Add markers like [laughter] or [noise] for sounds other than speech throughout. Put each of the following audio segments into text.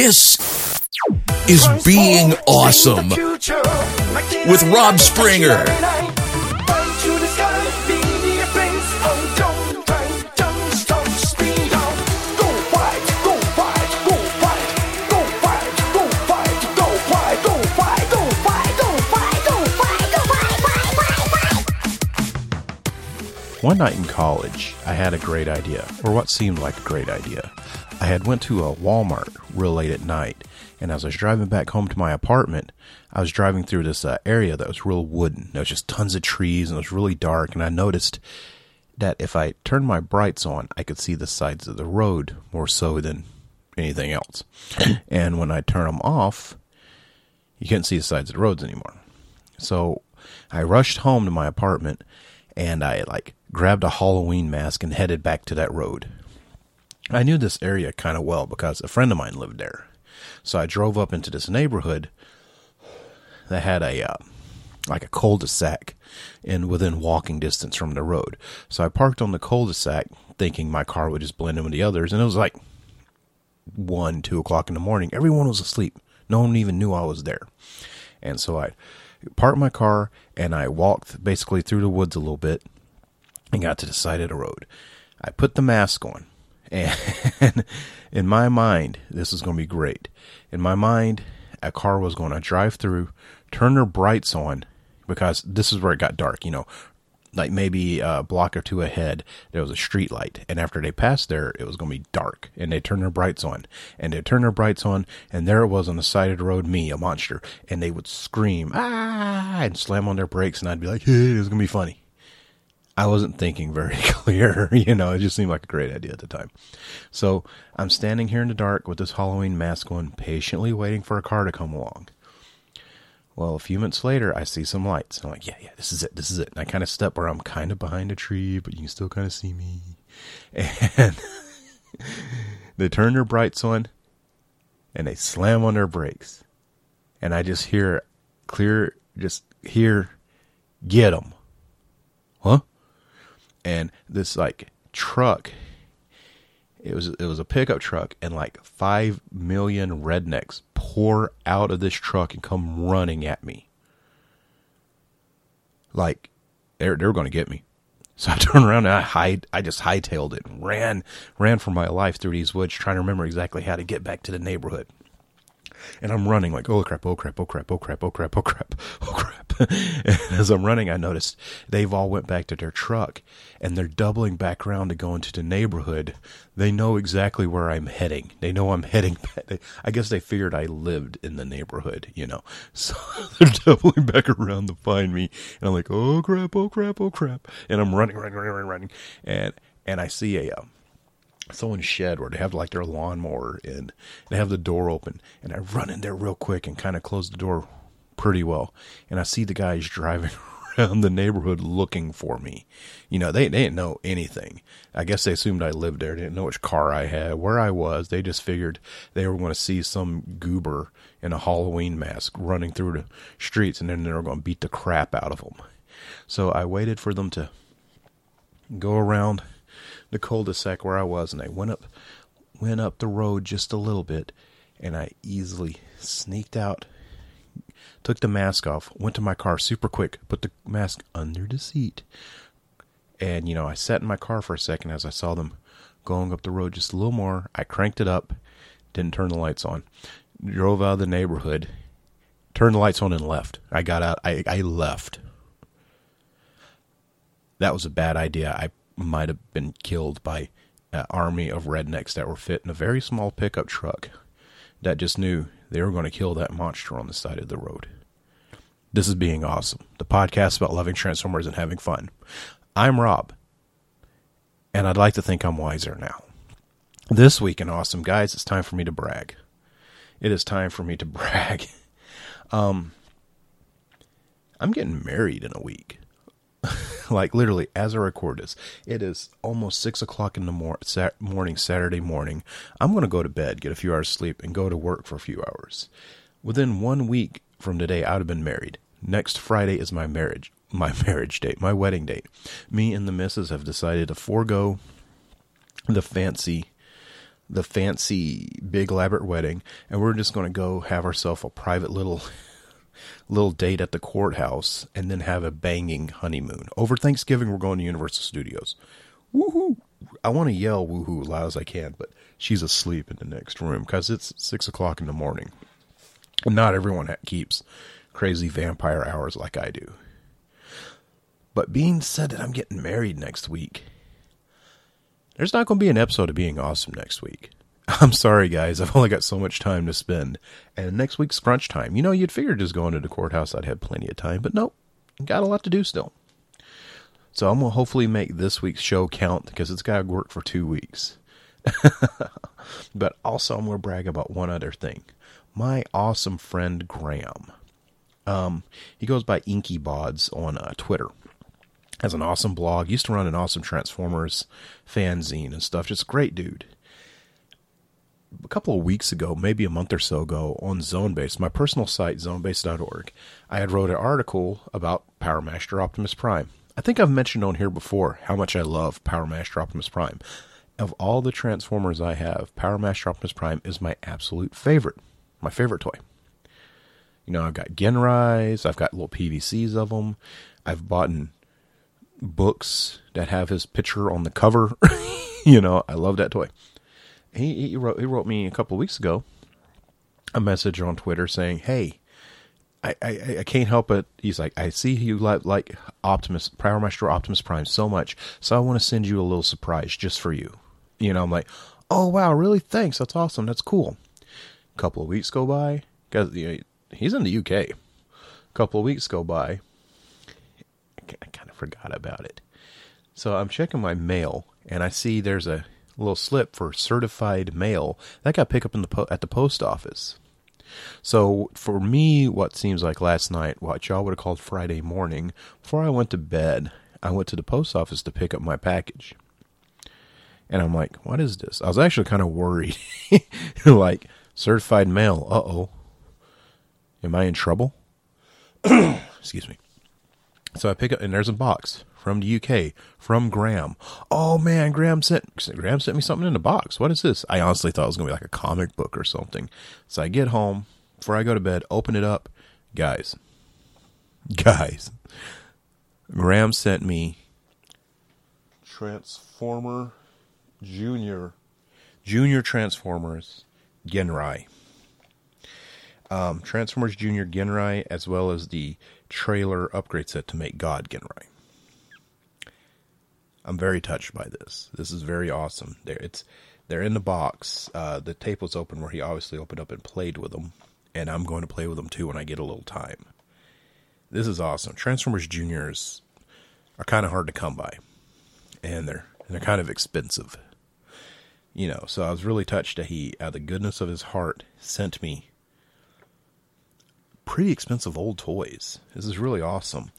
This is being awesome with Rob Springer. One night in college, I had a great idea, or what seemed like a great idea. I had went to a Walmart real late at night, and as I was driving back home to my apartment, I was driving through this uh, area that was real wooden. There was just tons of trees, and it was really dark, and I noticed that if I turned my brights on, I could see the sides of the road more so than anything else. [coughs] and when I turn them off, you couldn't see the sides of the roads anymore. So I rushed home to my apartment, and I like grabbed a Halloween mask and headed back to that road. I knew this area kind of well because a friend of mine lived there. So I drove up into this neighborhood that had a uh, like a cul-de-sac and within walking distance from the road. So I parked on the cul-de-sac thinking my car would just blend in with the others and it was like one, two o'clock in the morning. Everyone was asleep. No one even knew I was there. And so I parked my car and I walked basically through the woods a little bit and got to the side of the road. I put the mask on, and [laughs] in my mind, this is going to be great. In my mind, a car was going to drive through, turn their brights on, because this is where it got dark. You know, like maybe a block or two ahead, there was a street light, and after they passed there, it was going to be dark, and they turned their brights on, and they turned their brights on, and there it was on the side of the road, me, a monster, and they would scream ah and slam on their brakes, and I'd be like, hey, it's going to be funny. I wasn't thinking very [laughs] clear, you know, it just seemed like a great idea at the time. So I'm standing here in the dark with this Halloween mask on, patiently waiting for a car to come along. Well, a few minutes later, I see some lights. I'm like, yeah, yeah, this is it, this is it. And I kind of step where I'm kind of behind a tree, but you can still kind of see me. [laughs] And [laughs] they turn their brights on and they slam on their brakes. And I just hear clear, just hear, get them. Huh? And this like truck it was it was a pickup truck and like 5 million rednecks pour out of this truck and come running at me. Like they're they're going to get me. [laughs] So I turned around and I hide I just hightailed it and ran ran for my life through these woods trying to remember exactly how to get back to the neighborhood and I'm running like, oh crap, oh crap, oh crap, oh crap, oh crap, oh crap, [laughs] oh crap. as I'm running, I noticed they've all went back to their truck and they're doubling back around to go into the neighborhood. They know exactly where I'm heading. They know I'm heading. [laughs] Back. I guess they figured I lived in the neighborhood, you know. [laughs] So they're doubling back around to find me, and I'm like, oh crap, oh crap, oh crap, and I'm running, running, running, running, and and I see a. Um, someone's shed where they have like their lawnmower in. They have the door open, and I run in there real quick and kind of close the door pretty well. And I see the guys driving [laughs] around the neighborhood looking for me. You know, they, they didn't know anything. I guess they assumed I lived there. They didn't know which car I had, where I was. They just figured they were going to see some goober in a Halloween mask running through the streets, and then they were going to beat the crap out of them. So I waited for them to go around the cul-de-sac where I was, and I went up went up the road just a little bit, and I easily sneaked out, took the mask off, went to my car super quick, put the mask under the seat, and you know I sat in my car for a second as I saw them going up the road just a little more. I cranked it up, didn't turn the lights on, drove out of the neighborhood, turned the lights on and left. I got out. I I left. That was a bad idea. I might have been killed by an army of rednecks that were fit in a very small pickup truck that just knew they were going to kill that monster on the side of the road. This is being awesome. The podcast about loving Transformers and having fun. I'm Rob, and I'd like to think I'm wiser now. This week in Awesome Guys, it's time for me to brag. It is time for me to [laughs] brag. Um, I'm getting married in a week. [laughs] like literally as I record this, it is almost six o'clock in the mor- morning, Saturday morning. I'm going to go to bed, get a few hours sleep, and go to work for a few hours. Within one week from today, I would have been married. Next Friday is my marriage, my [laughs] marriage date, my wedding date. Me and the missus have decided to forego the fancy the fancy big elaborate wedding, and we're just going to go have ourselves a private little [laughs] little date at the courthouse, and then have a banging honeymoon. Over Thanksgiving, we're going to Universal Studios. Woohoo! I want to yell woohoo loud as I can, but she's asleep in the next room because it's six o'clock in the morning. Not everyone keeps crazy vampire hours like I do. But being said that I'm getting married next week, there's not going to be an episode of Being Awesome next week. [laughs] I'm sorry, guys. I've only got so much time to spend. And next week's crunch time. You know, you'd figure just going to the courthouse I'd have plenty of time, but nope. Got a lot to do still. So I'm going to hopefully make this week's show count because it's got to work for two weeks. [laughs] but also, I'm going to brag about one other thing. My awesome friend Graham. Um, he goes by Inky Bods on uh, Twitter. Has an awesome blog. Used to run an awesome Transformers fanzine and stuff. Just great dude a couple of weeks ago, maybe a month or so ago, on ZoneBase, my personal site, zonebase.org, I had wrote an article about Power Master Optimus Prime. I think I've mentioned on here before how much I love Power Master Optimus Prime. Of all the Transformers I have, Power Master Optimus Prime is my absolute favorite. My favorite toy. You know, I've got Ginrais, I've got little PVCs of them, I've bought books that have his picture on the cover. [laughs] you know, I love that toy he, he wrote he wrote me a couple of weeks ago a message on Twitter saying, "Hey, I, I, I can't help it." He's like, "I see you like like Optimus Power Master Optimus Prime so much, so I want to send you a little surprise just for you." You know, I'm like, "Oh wow, really? Thanks. That's awesome. That's cool." A couple of weeks go by because you know, he's in the UK. A couple of weeks go by. I kind of forgot about it. So I'm checking my mail and I see there's a little slip for certified mail that got picked up in the po- at the post office. So for me, what seems like last night, what y'all would have called Friday morning, before I went to bed, I went to the post office to pick up my package. And I'm like, what is this? I was actually kind of worried. [laughs] like, certified mail. Uh oh. Am I in trouble? [clears throat] Excuse me. So I pick up, and there's a box from the UK from Graham. Oh man, Graham sent Graham sent me something in a box. What is this? I honestly thought it was gonna be like a comic book or something. So I get home before I go to bed, open it up, guys, guys. Graham sent me Transformer Junior, Junior Transformers Ginrai. Um, Transformers Junior Ginrai, as well as the trailer upgrade set to make God Ginrai. I'm very touched by this. This is very awesome. There, it's they're in the box. Uh, the tape was open where he obviously opened up and played with them, and I'm going to play with them too when I get a little time. This is awesome. Transformers Juniors are kind of hard to come by, and they're they're kind of expensive. You know, so I was really touched that he, out of the goodness of his heart, sent me pretty expensive old toys. This is really awesome.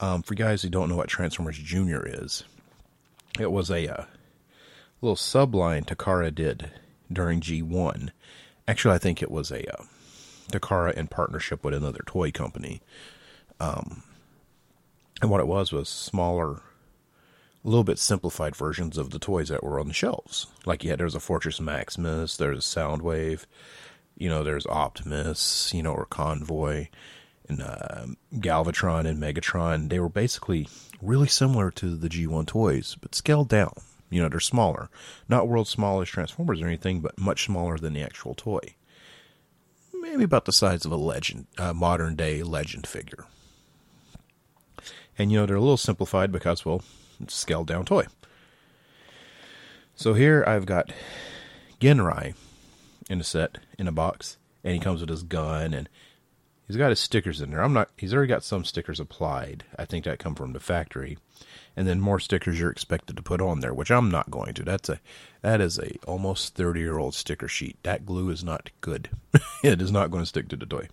Um, for guys who don't know what Transformers Junior is, it was a uh, little subline Takara did during G1. Actually, I think it was a uh, Takara in partnership with another toy company. Um, and what it was was smaller, a little bit simplified versions of the toys that were on the shelves. Like, yeah, there's a Fortress Maximus, there's a Soundwave, you know, there's Optimus, you know, or Convoy, and uh, Galvatron and Megatron. They were basically really similar to the G1 toys, but scaled down. You know, they're smaller. Not world's smallest Transformers or anything, but much smaller than the actual toy. Maybe about the size of a legend, uh, modern day legend figure. And you know, they're a little simplified because, well, it's a scaled down toy. So here I've got Ginrai in a set, in a box, and he comes with his gun and He's got his stickers in there. I'm not. He's already got some stickers applied. I think that come from the factory, and then more stickers you're expected to put on there, which I'm not going to. That's a that is a almost 30 year old sticker sheet. That glue is not good. [laughs] it is not going to stick to the toy.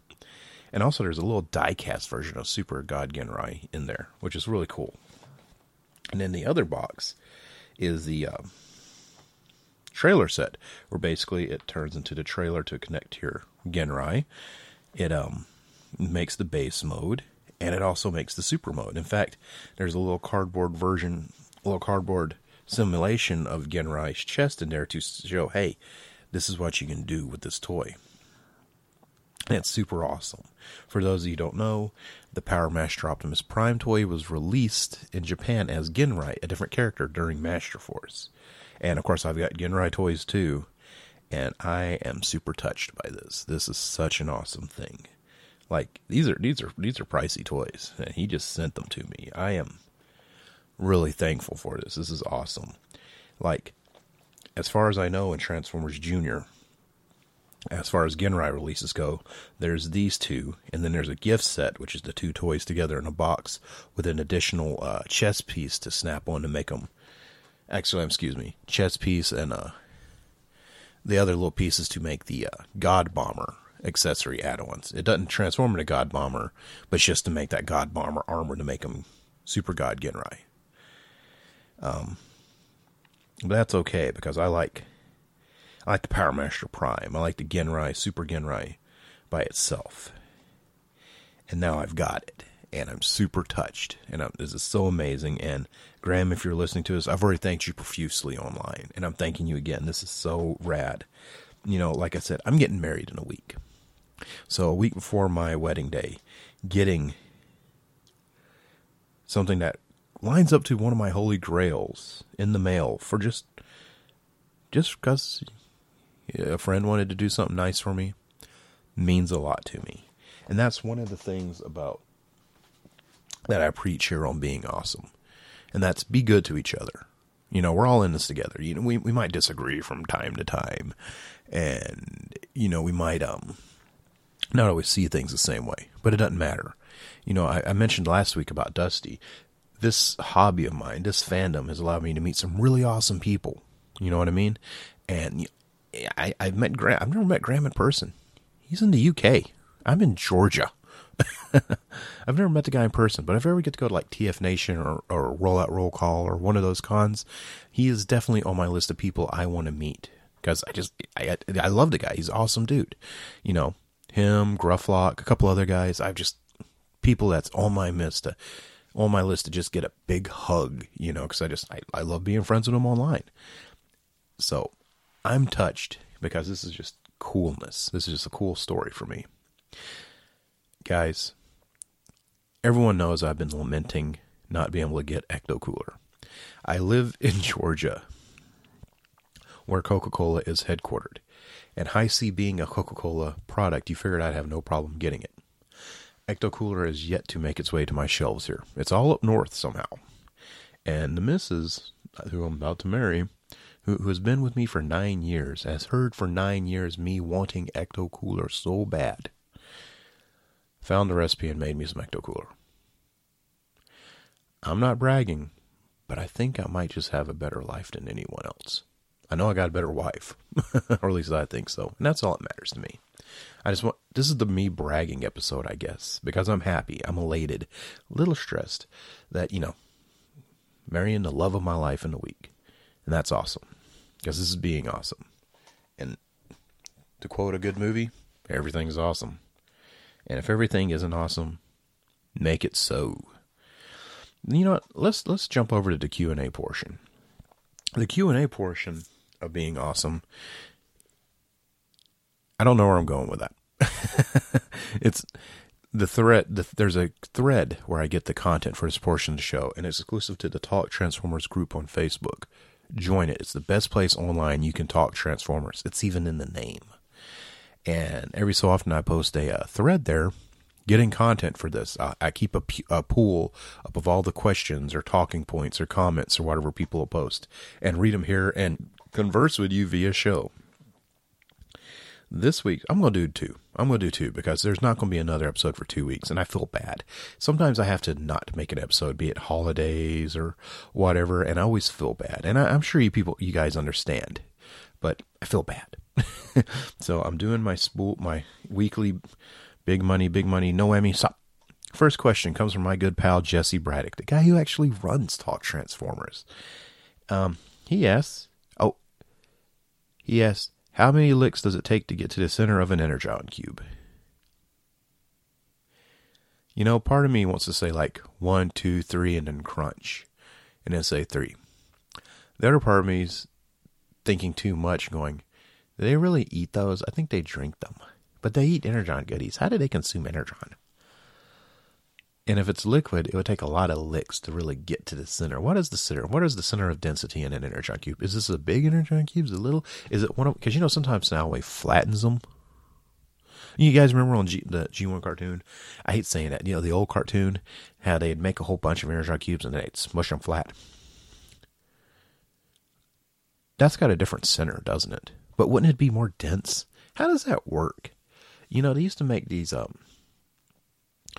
And also, there's a little die-cast version of Super God Ginrai in there, which is really cool. And then the other box is the uh, trailer set, where basically it turns into the trailer to connect to your Ginrai. It um makes the base mode and it also makes the super mode. In fact, there's a little cardboard version, a little cardboard simulation of Ginrai's chest in there to show, hey, this is what you can do with this toy. And it's super awesome. For those of you who don't know, the Power Master Optimus Prime toy was released in Japan as Ginrai, a different character during Master Force. And of course, I've got Ginrai toys too, and I am super touched by this. This is such an awesome thing. Like these are these are these are pricey toys, and he just sent them to me. I am really thankful for this. This is awesome. Like as far as I know in Transformers Junior, as far as Ginrai releases go, there's these two, and then there's a gift set, which is the two toys together in a box with an additional uh, chess piece to snap on to make them. Actually, excuse me, chess piece and uh, the other little pieces to make the uh, God Bomber accessory add-ons. It doesn't transform into God Bomber, but it's just to make that God Bomber armor to make him Super God Ginrai. Um, but that's okay because I like I like the Power Master Prime. I like the Ginrai, Super Ginrai by itself. And now I've got it. And I'm super touched. And I'm, this is so amazing. And Graham, if you're listening to this, I've already thanked you profusely online. And I'm thanking you again. This is so rad. You know, like I said, I'm getting married in a week. So a week before my wedding day, getting something that lines up to one of my holy grails in the mail for just just because a friend wanted to do something nice for me means a lot to me. And that's one of the things about that I preach here on being awesome. And that's be good to each other. You know, we're all in this together. You know, we, we might disagree from time to time. And, you know, we might um not always see things the same way. But it doesn't matter. You know, I, I mentioned last week about Dusty. This hobby of mine, this fandom has allowed me to meet some really awesome people. You know what I mean? And I, I've met Graham. I've never met Graham in person. He's in the UK. I'm in Georgia. [laughs] I've never met the guy in person, but if I ever get to go to like TF Nation or, or Rollout Roll Call or one of those cons, he is definitely on my list of people I want to meet because I just I I love the guy. He's awesome dude. You know him, Grufflock, a couple other guys. I've just people that's on my list to uh, on my list to just get a big hug. You know, because I just I, I love being friends with them online. So I'm touched because this is just coolness. This is just a cool story for me. Guys, everyone knows I've been lamenting not being able to get Ecto Cooler. I live in [laughs] Georgia, where Coca Cola is headquartered. And Hi-C being a Coca Cola product, you figured I'd have no problem getting it. Ecto Cooler is yet to make its way to my shelves here. It's all up north somehow. And the missus, who I'm about to marry, who, who has been with me for nine years, has heard for nine years me wanting Ecto Cooler so bad, found the recipe and made me some Ecto Cooler. I'm not bragging, but I think I might just have a better life than anyone else. I know I got a better wife, [laughs] or at least I think so, and that's all that matters to me. I just want this is the me bragging episode, I guess, because I'm happy, I'm elated, a little stressed that you know, marrying the love of my life in a week. And that's awesome. Because this is being awesome. And to quote a good movie, everything's awesome. And if everything isn't awesome, make it so. You know what? Let's let's jump over to the Q and A portion. The Q and A portion of being awesome. I don't know where I'm going with that. [laughs] it's the thread. The, there's a thread where I get the content for this portion of the show, and it's exclusive to the Talk Transformers group on Facebook join it. It's the best place online you can talk Transformers. It's even in the name. And every so often I post a, uh, thread there getting content for this. I, I keep a, a, pool up of all the questions or talking points or comments or whatever people will post and read them here and converse with you via show this week I'm going to do two. I'm going to do two because there's not going to be another episode for two weeks, and I feel bad. Sometimes I have to not make an episode, be it holidays or whatever, and I always feel bad. And I, am sure you people, you guys understand, but I feel bad. [laughs] so I'm doing my spool, my weekly big money, big money, no whammy. Stop. First question comes from my good pal Jesse Braddock, the guy who actually runs Talk Transformers. Um, he asks, he asks, how many licks does it take to get to the center of an Energon cube? You know, part of me wants to say like one, two, three, and then crunch, and then say three. The other part of me is thinking too much, going, do they really eat those? I think they drink them. But they eat Energon goodies. How do they consume Energon? And if it's liquid, it would take a lot of licks to really get to the center. What is the center? What is the center of density in an energon cube? Is this a big energon cube? Is it little? Is it one of? Because you know sometimes Soundwave flattens them. You guys remember on G, the G1 cartoon? I hate saying that. You know the old cartoon, how they'd make a whole bunch of energon cubes and they'd smush them flat. That's got a different center, doesn't it? But wouldn't it be more dense? How does that work? You know, they used to make these um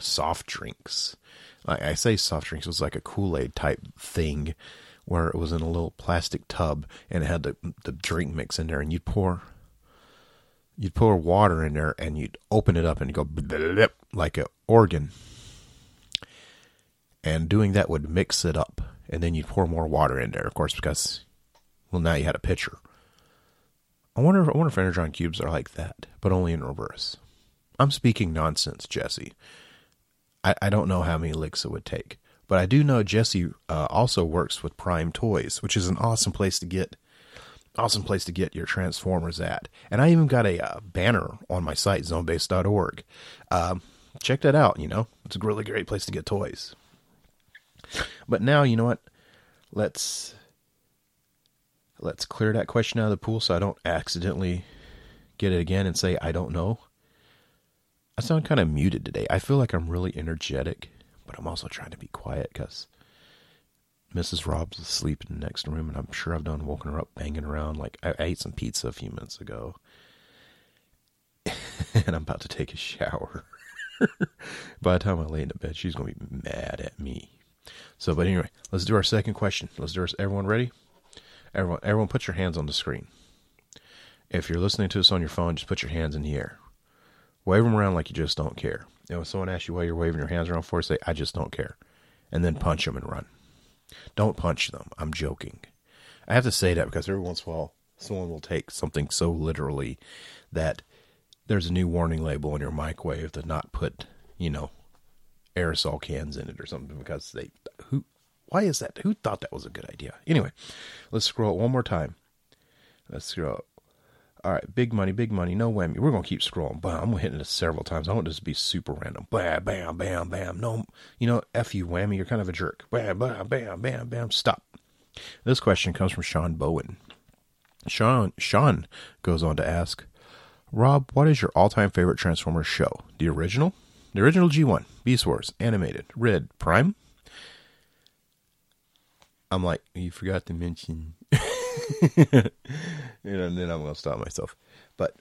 soft drinks. Like I say soft drinks was like a Kool-Aid type thing where it was in a little plastic tub and it had the the drink mix in there and you'd pour you'd pour water in there and you'd open it up and go like an organ. And doing that would mix it up and then you'd pour more water in there, of course, because well now you had a pitcher. I wonder if I wonder if energon cubes are like that, but only in reverse. I'm speaking nonsense, Jesse. I, I don't know how many licks it would take, but I do know Jesse uh, also works with Prime Toys, which is an awesome place to get awesome place to get your transformers at. And I even got a uh, banner on my site zonebase.org. Um, check that out. You know, it's a really great place to get toys. But now, you know what? Let's let's clear that question out of the pool so I don't accidentally get it again and say I don't know. I sound kind of muted today. I feel like I'm really energetic, but I'm also trying to be quiet because Mrs. Rob's asleep in the next room, and I'm sure I've done woken her up banging around. Like I, I ate some pizza a few minutes ago, [laughs] and I'm about to take a shower. [laughs] By the time I lay in the bed, she's gonna be mad at me. So, but anyway, let's do our second question. Let's do our. Everyone ready? Everyone, everyone, put your hands on the screen. If you're listening to us on your phone, just put your hands in the air. Wave them around like you just don't care. Know, if someone asks you why you're waving your hands around for, say, I just don't care. And then punch them and run. Don't punch them. I'm joking. I have to say that because every once in a while, someone will take something so literally that there's a new warning label on your microwave to not put, you know, aerosol cans in it or something because they, who, why is that? Who thought that was a good idea? Anyway, let's scroll one more time. Let's scroll. All right, big money, big money, no whammy. We're gonna keep scrolling. Bam, I'm hitting this several times. I want this to be super random. Bam, bam, bam, bam. No, you know, f you whammy. You're kind of a jerk. Bam, bam, bam, bam, bam. Stop. This question comes from Sean Bowen. Sean Sean goes on to ask, Rob, what is your all-time favorite Transformers show? The original, the original G1, Beast Wars, animated, RID, Prime. I'm like, you forgot to mention [laughs] and then I'm going to stop myself. But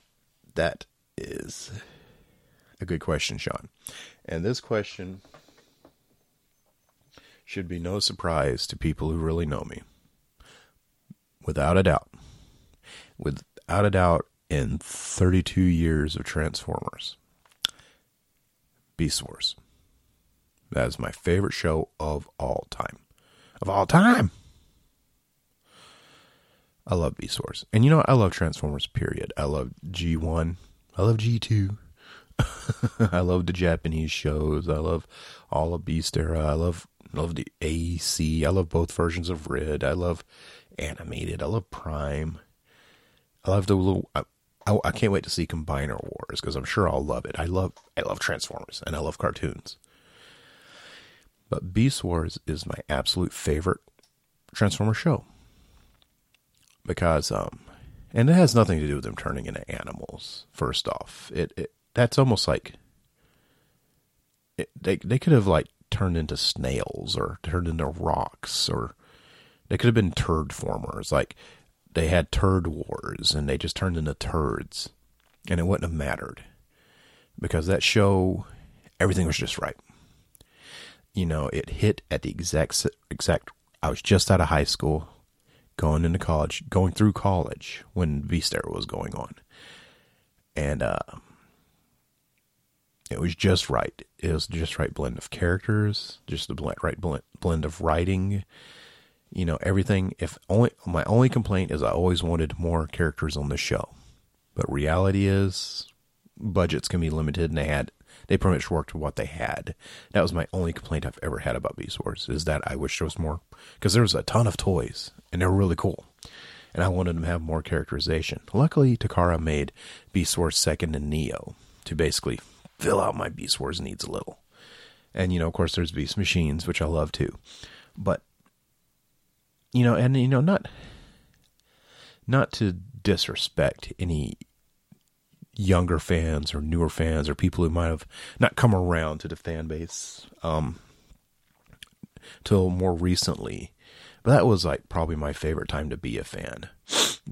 that is a good question, Sean. And this question should be no surprise to people who really know me. Without a doubt. Without a doubt, in 32 years of Transformers, Beast Wars. That is my favorite show of all time. Of all time! I love Beast Wars. And you know, I love Transformers, period. I love G1. I love G2. I love the Japanese shows. I love all of Beast Era. I love love the AC. I love both versions of RID. I love animated. I love Prime. I love the little. I, I, I can't wait to see Combiner Wars because I'm sure I'll love it. I love I love Transformers and I love cartoons. But Beast Wars is my absolute favorite Transformer show because um and it has nothing to do with them turning into animals first off. It, it that's almost like it, they they could have like turned into snails or turned into rocks or they could have been turd formers. Like they had turd wars and they just turned into turds and it wouldn't have mattered because that show everything was just right. You know it hit at the exact exact I was just out of high school going into college, going through college when Era was going on. And uh, it was just right. It was just right blend of characters, just the blend, right blend, blend of writing. You know, everything. If only my only complaint is I always wanted more characters on the show, but reality is budgets can be limited, and they had They pretty much worked what they had. That was my only complaint I've ever had about Beast Wars is that I wish there was more because there was a ton of toys and they were really cool, and I wanted them to have more characterization. Luckily, Takara made Beast Wars second and Neo to basically fill out my Beast Wars needs a little. And you know, of course, there's Beast Machines, which I love too, but you know, and you know, not not to disrespect any younger fans or newer fans or people who might have not come around to the fan base um till more recently. But that was like probably my favorite time to be a fan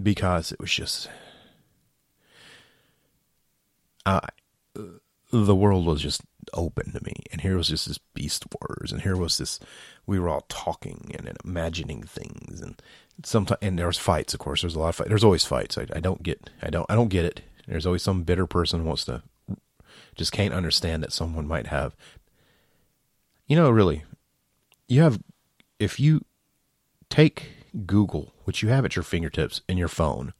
because it was just uh, the world was just open to me. And here was just this beast wars and here was this we were all talking and, and imagining things and sometimes and there was fights of course. There's a lot of fights there's always fights. I, I don't get i don't i don't get it there's always some bitter person wants to just can't understand that someone might have you know really you have if you take google which you have at your fingertips in your phone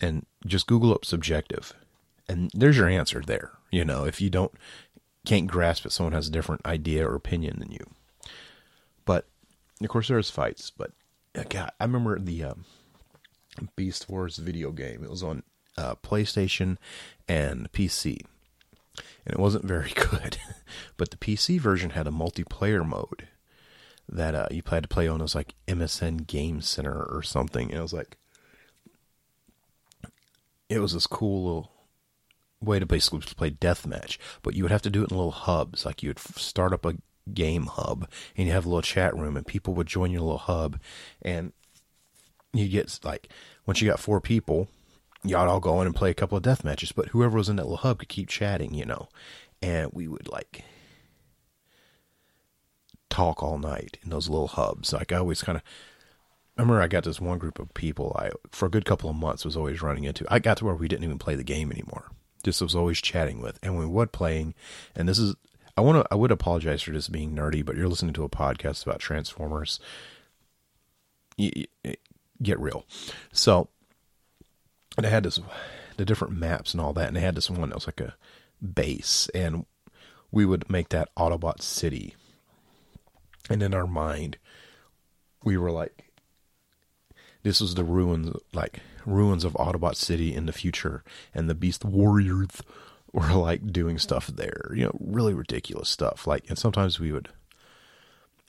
and just google up subjective and there's your answer there you know if you don't can't grasp that someone has a different idea or opinion than you but of course there's fights but uh, God, I remember the um, Beast Wars video game. It was on uh, PlayStation and PC, and it wasn't very [laughs] good. but the PC version had a multiplayer mode that uh, you had to play on. It was like MSN Game Center or something. And it was like, it was this cool little way to basically play deathmatch, but you would have to do it in little hubs. Like you would start up a game hub and you have a little chat room and people would join your little hub and you get like once you got four people y'all all go in and play a couple of death matches but whoever was in that little hub could keep chatting you know and we would like talk all night in those little hubs like i always kind of I remember I got this one group of people I for a good couple of months was always running into. I got to where we didn't even play the game anymore. Just was always chatting with. And we would playing, and this is I want to. I would apologize for just being nerdy, but you're listening to a podcast about Transformers. get real. So, and had this, the different maps and all that, and they had this one that was like a base, and we would make that Autobot City. And in our mind, we were like, this was the ruins, like ruins of Autobot City in the future, and the Beast Warriors [laughs] were like doing stuff there, you know, really ridiculous stuff. Like, and sometimes we would,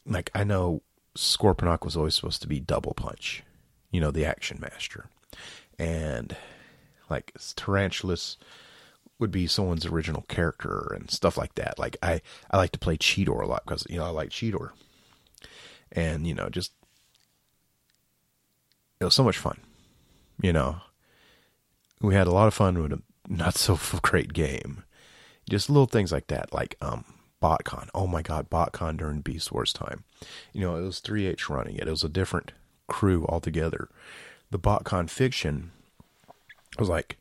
like, I know Scorponok was always supposed to be Double Punch, you know, the action master. And like Tarantulas would be someone's original character and stuff like that. Like, I, I like to play Cheetor a lot because, you know, I like Cheetor. And, you know, just, it was so much fun, you know. We had a lot of fun with a not so [laughs] great game. Just little things like that, like um, BotCon. Oh my God, BotCon during Beast Wars time. You know, it was 3H running it. It was a different crew altogether. The BotCon fiction was like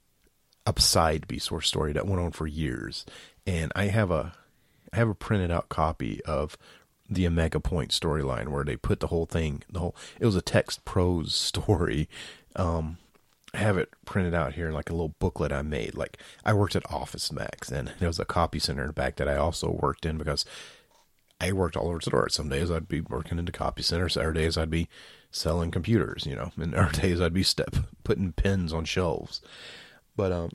upside Beast Wars story that went on for years, and I have a I have a printed out copy of the Omega Point storyline where they put the whole thing, the whole it was a text prose [laughs] story um, I have it printed out here in like a little booklet I made. Like I worked at Office Max and there was a copy center in the back that I also worked in because I worked all over the store. Some days I'd be working in the copy center. Saturdays I'd be selling computers, you know, In our [laughs] days I'd be step putting pens on shelves. But um,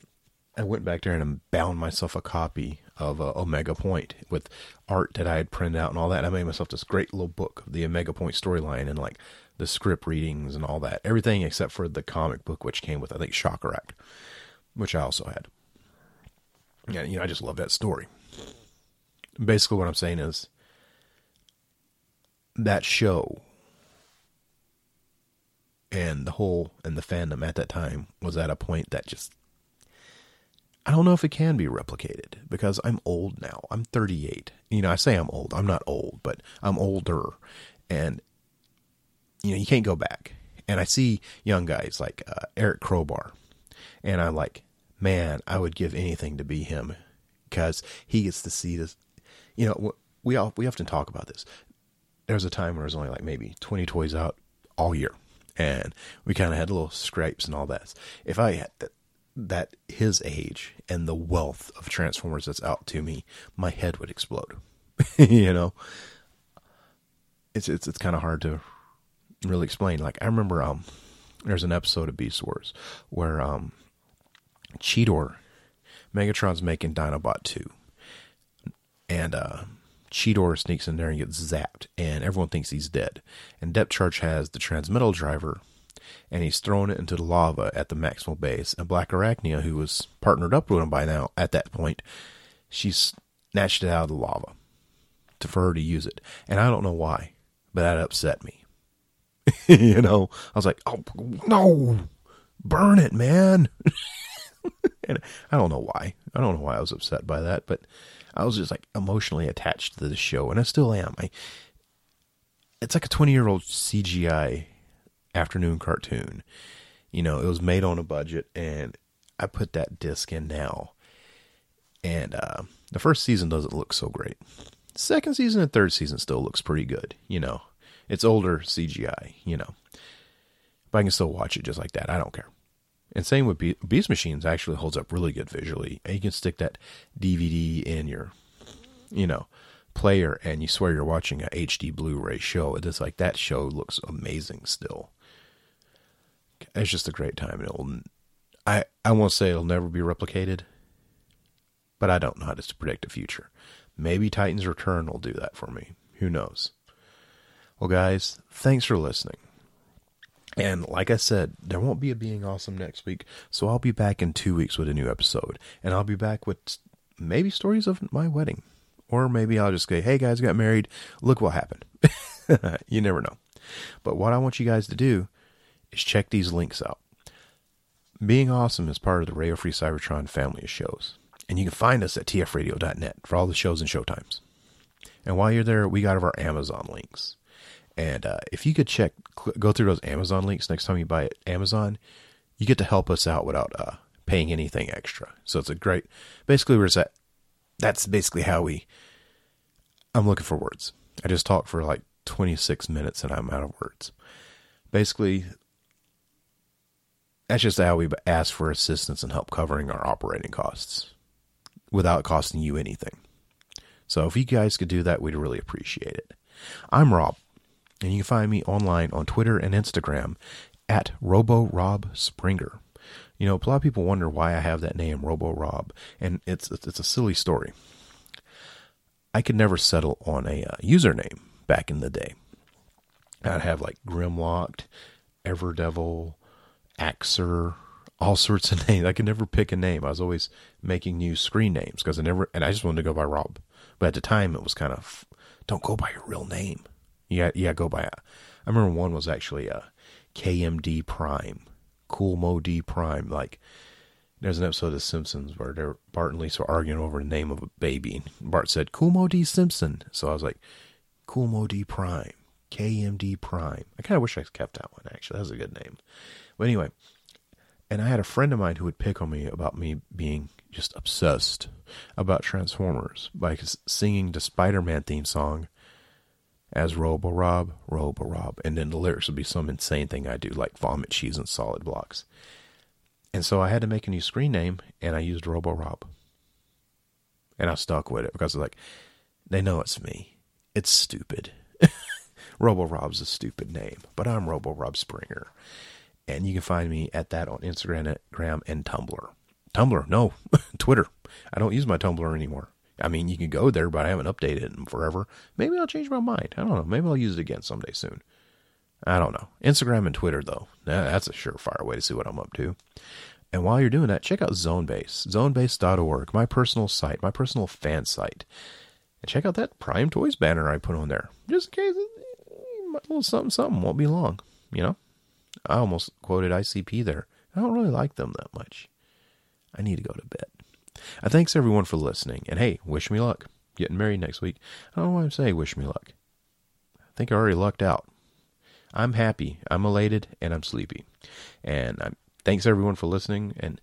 I went back there and bound myself a copy of uh, Omega Point with art that I had printed out and all that. And I made myself this great little book of the Omega Point storyline and like the script readings and all that. Everything except for the comic book, which came with, I think, Shokaract, which I also had. Yeah, you know, I just love that story. Basically, what I'm saying is that show and the whole and the fandom at that time was at a point that just I don't know if it can be replicated because I'm old now. I'm 38. You know, I say I'm old. I'm not old, but I'm older. And you know, you can't go back. And I see young guys like uh, Eric Crowbar, and I'm like, man, I would give anything to be him because he gets to see this. You know, we all we often talk about this. There was a time where there was only like maybe 20 toys out all year, and we kind of had little scrapes and all that. If I had that his age and the wealth of Transformers that's out to me, my head would explode. [laughs] you know, it's it's it's kind of hard to really explain. Like I remember, um, there's an episode of Beast Wars where um, Cheetor, Megatron's making Dinobot two, and uh, Cheetor sneaks in there and gets zapped, and everyone thinks he's dead. And Depth Charge has the Transmetal driver, and he's thrown it into the lava at the maximal base. And Black Arachnia, who was partnered up with him by now at that point, she snatched it out of the lava to for her to use it. And I don't know why, but that upset me. [laughs] you know, I was like, oh no, burn it, man. [laughs] and I don't know why. I don't know why I was upset by that, but I was just like emotionally attached to the show, and I still am. I, it's like a 20 year old CGI afternoon cartoon. You know, it was made on a budget, and I put that disc in now. And uh, the first season doesn't look so great. Second season and third season still looks pretty good. You know, it's older CGI. You know, but I can still watch it just like that. I don't care. And same with Be- Beast Machines actually holds up really good visually. And you can stick that DVD in your, you know, player and you swear you're watching a HD Blu-ray show. It's like that show looks amazing still. It's just a great time. It'll, I I won't say it'll never be replicated, but I don't know how to predict the future. Maybe Titans Return will do that for me. Who knows? Well, guys, thanks for listening. And like I said, there won't be a Being Awesome next week, so I'll be back in two weeks with a new episode. And I'll be back with maybe stories of my wedding. Or maybe I'll just say, hey guys, got married. Look what happened. [laughs] you never know. But what I want you guys to do is check these links out. Being Awesome is part of the Radio Free Cybertron family of shows. And you can find us at tfradio.net for all the shows and showtimes. And while you're there, we got our Amazon links. And uh, if you could check, go through those Amazon links next time you buy it, Amazon, you get to help us out without uh, paying anything extra. So it's a great, basically, we're that. That's basically how we. I'm looking for words. I just talked for like 26 minutes and I'm out of words. Basically, that's just how we ask for assistance and help covering our operating costs without costing you anything. So if you guys could do that, we'd really appreciate it. I'm Rob, and you can find me online on Twitter and Instagram at RoboRobSpringer. You know, a lot of people wonder why I have that name, Robo Rob, and it's it's a silly story. I could never settle on a uh, username back in the day. I'd have like Grimlocked, Everdevil, Axer, all [laughs] sorts of names. I could never pick a name. I was always making new screen names because I never, and I just wanted to go by Rob. But at the time, it was kind of, don't go by your real name. Yeah, yeah, go by. I remember one was actually uh, a KMD Prime, Cool Mo D Prime. Like, there's an episode of Simpsons where Bart and Lisa are arguing over the name of a baby. Bart said Cool Mo D Simpson, so I was like, Cool Mo D Prime, KMD Prime. I kind of wish I kept that one. Actually, that was a good name. But anyway, and I had a friend of mine who would pick on me about me being just obsessed about Transformers by singing the Spider-Man theme song as Robo Rob, Robo Rob, and then the lyrics would be some insane thing I do, like vomit cheese and solid blocks. And so I had to make a new screen name, and I used Robo Rob. And I stuck with it because it's like they know it's me. It's stupid. [laughs] Robo Rob's a stupid name, but I'm Robo Rob Springer. And you can find me at that on Instagram and Tumblr. Tumblr, no, [laughs] Twitter. I don't use my Tumblr anymore. I mean, you can go there, but I haven't updated it in forever. Maybe I'll change my mind. I don't know. Maybe I'll use it again someday soon. I don't know. Instagram and Twitter, though, that's a surefire way to see what I'm up to. And while you're doing that, check out Zonebase, zonebase.org, my personal site, my personal fan site. And check out that Prime Toys banner I put on there, just in case a little something, something won't be long. You know, I almost quoted ICP there. I don't really like them that much. I need to go to bed. I thanks everyone for listening. And hey, wish me luck. Getting married next week. I don't know why I'm saying wish me luck. I think I already lucked out. I'm happy, I'm elated, and I'm sleepy. And I'm, thanks everyone for listening. And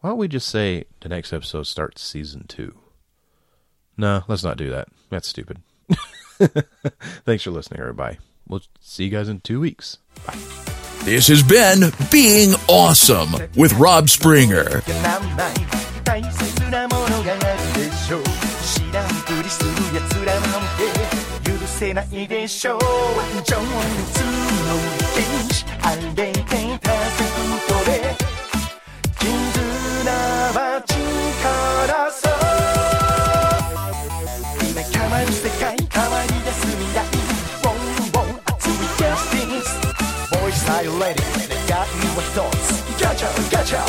why don't we just say the next episode starts season two? No, let's not do that. That's stupid. [laughs] thanks for listening, everybody. We'll see you guys in two weeks. Bye. This has been Being Awesome with Rob Springer. ないでしょう情熱の原始あれてたセフトで絆は力そう今変わる世界変わり出す未来ボンボン熱いキャスティング Voice are you ready? Got you a thoughts Gotcha, gotcha,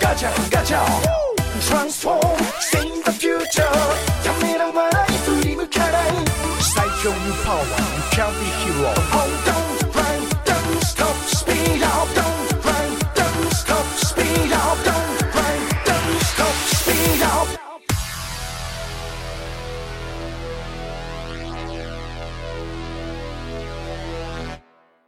gotcha, gotcha Transform, sing the future show you power. You can be hero. Oh, don't break, don't stop, speed up, don't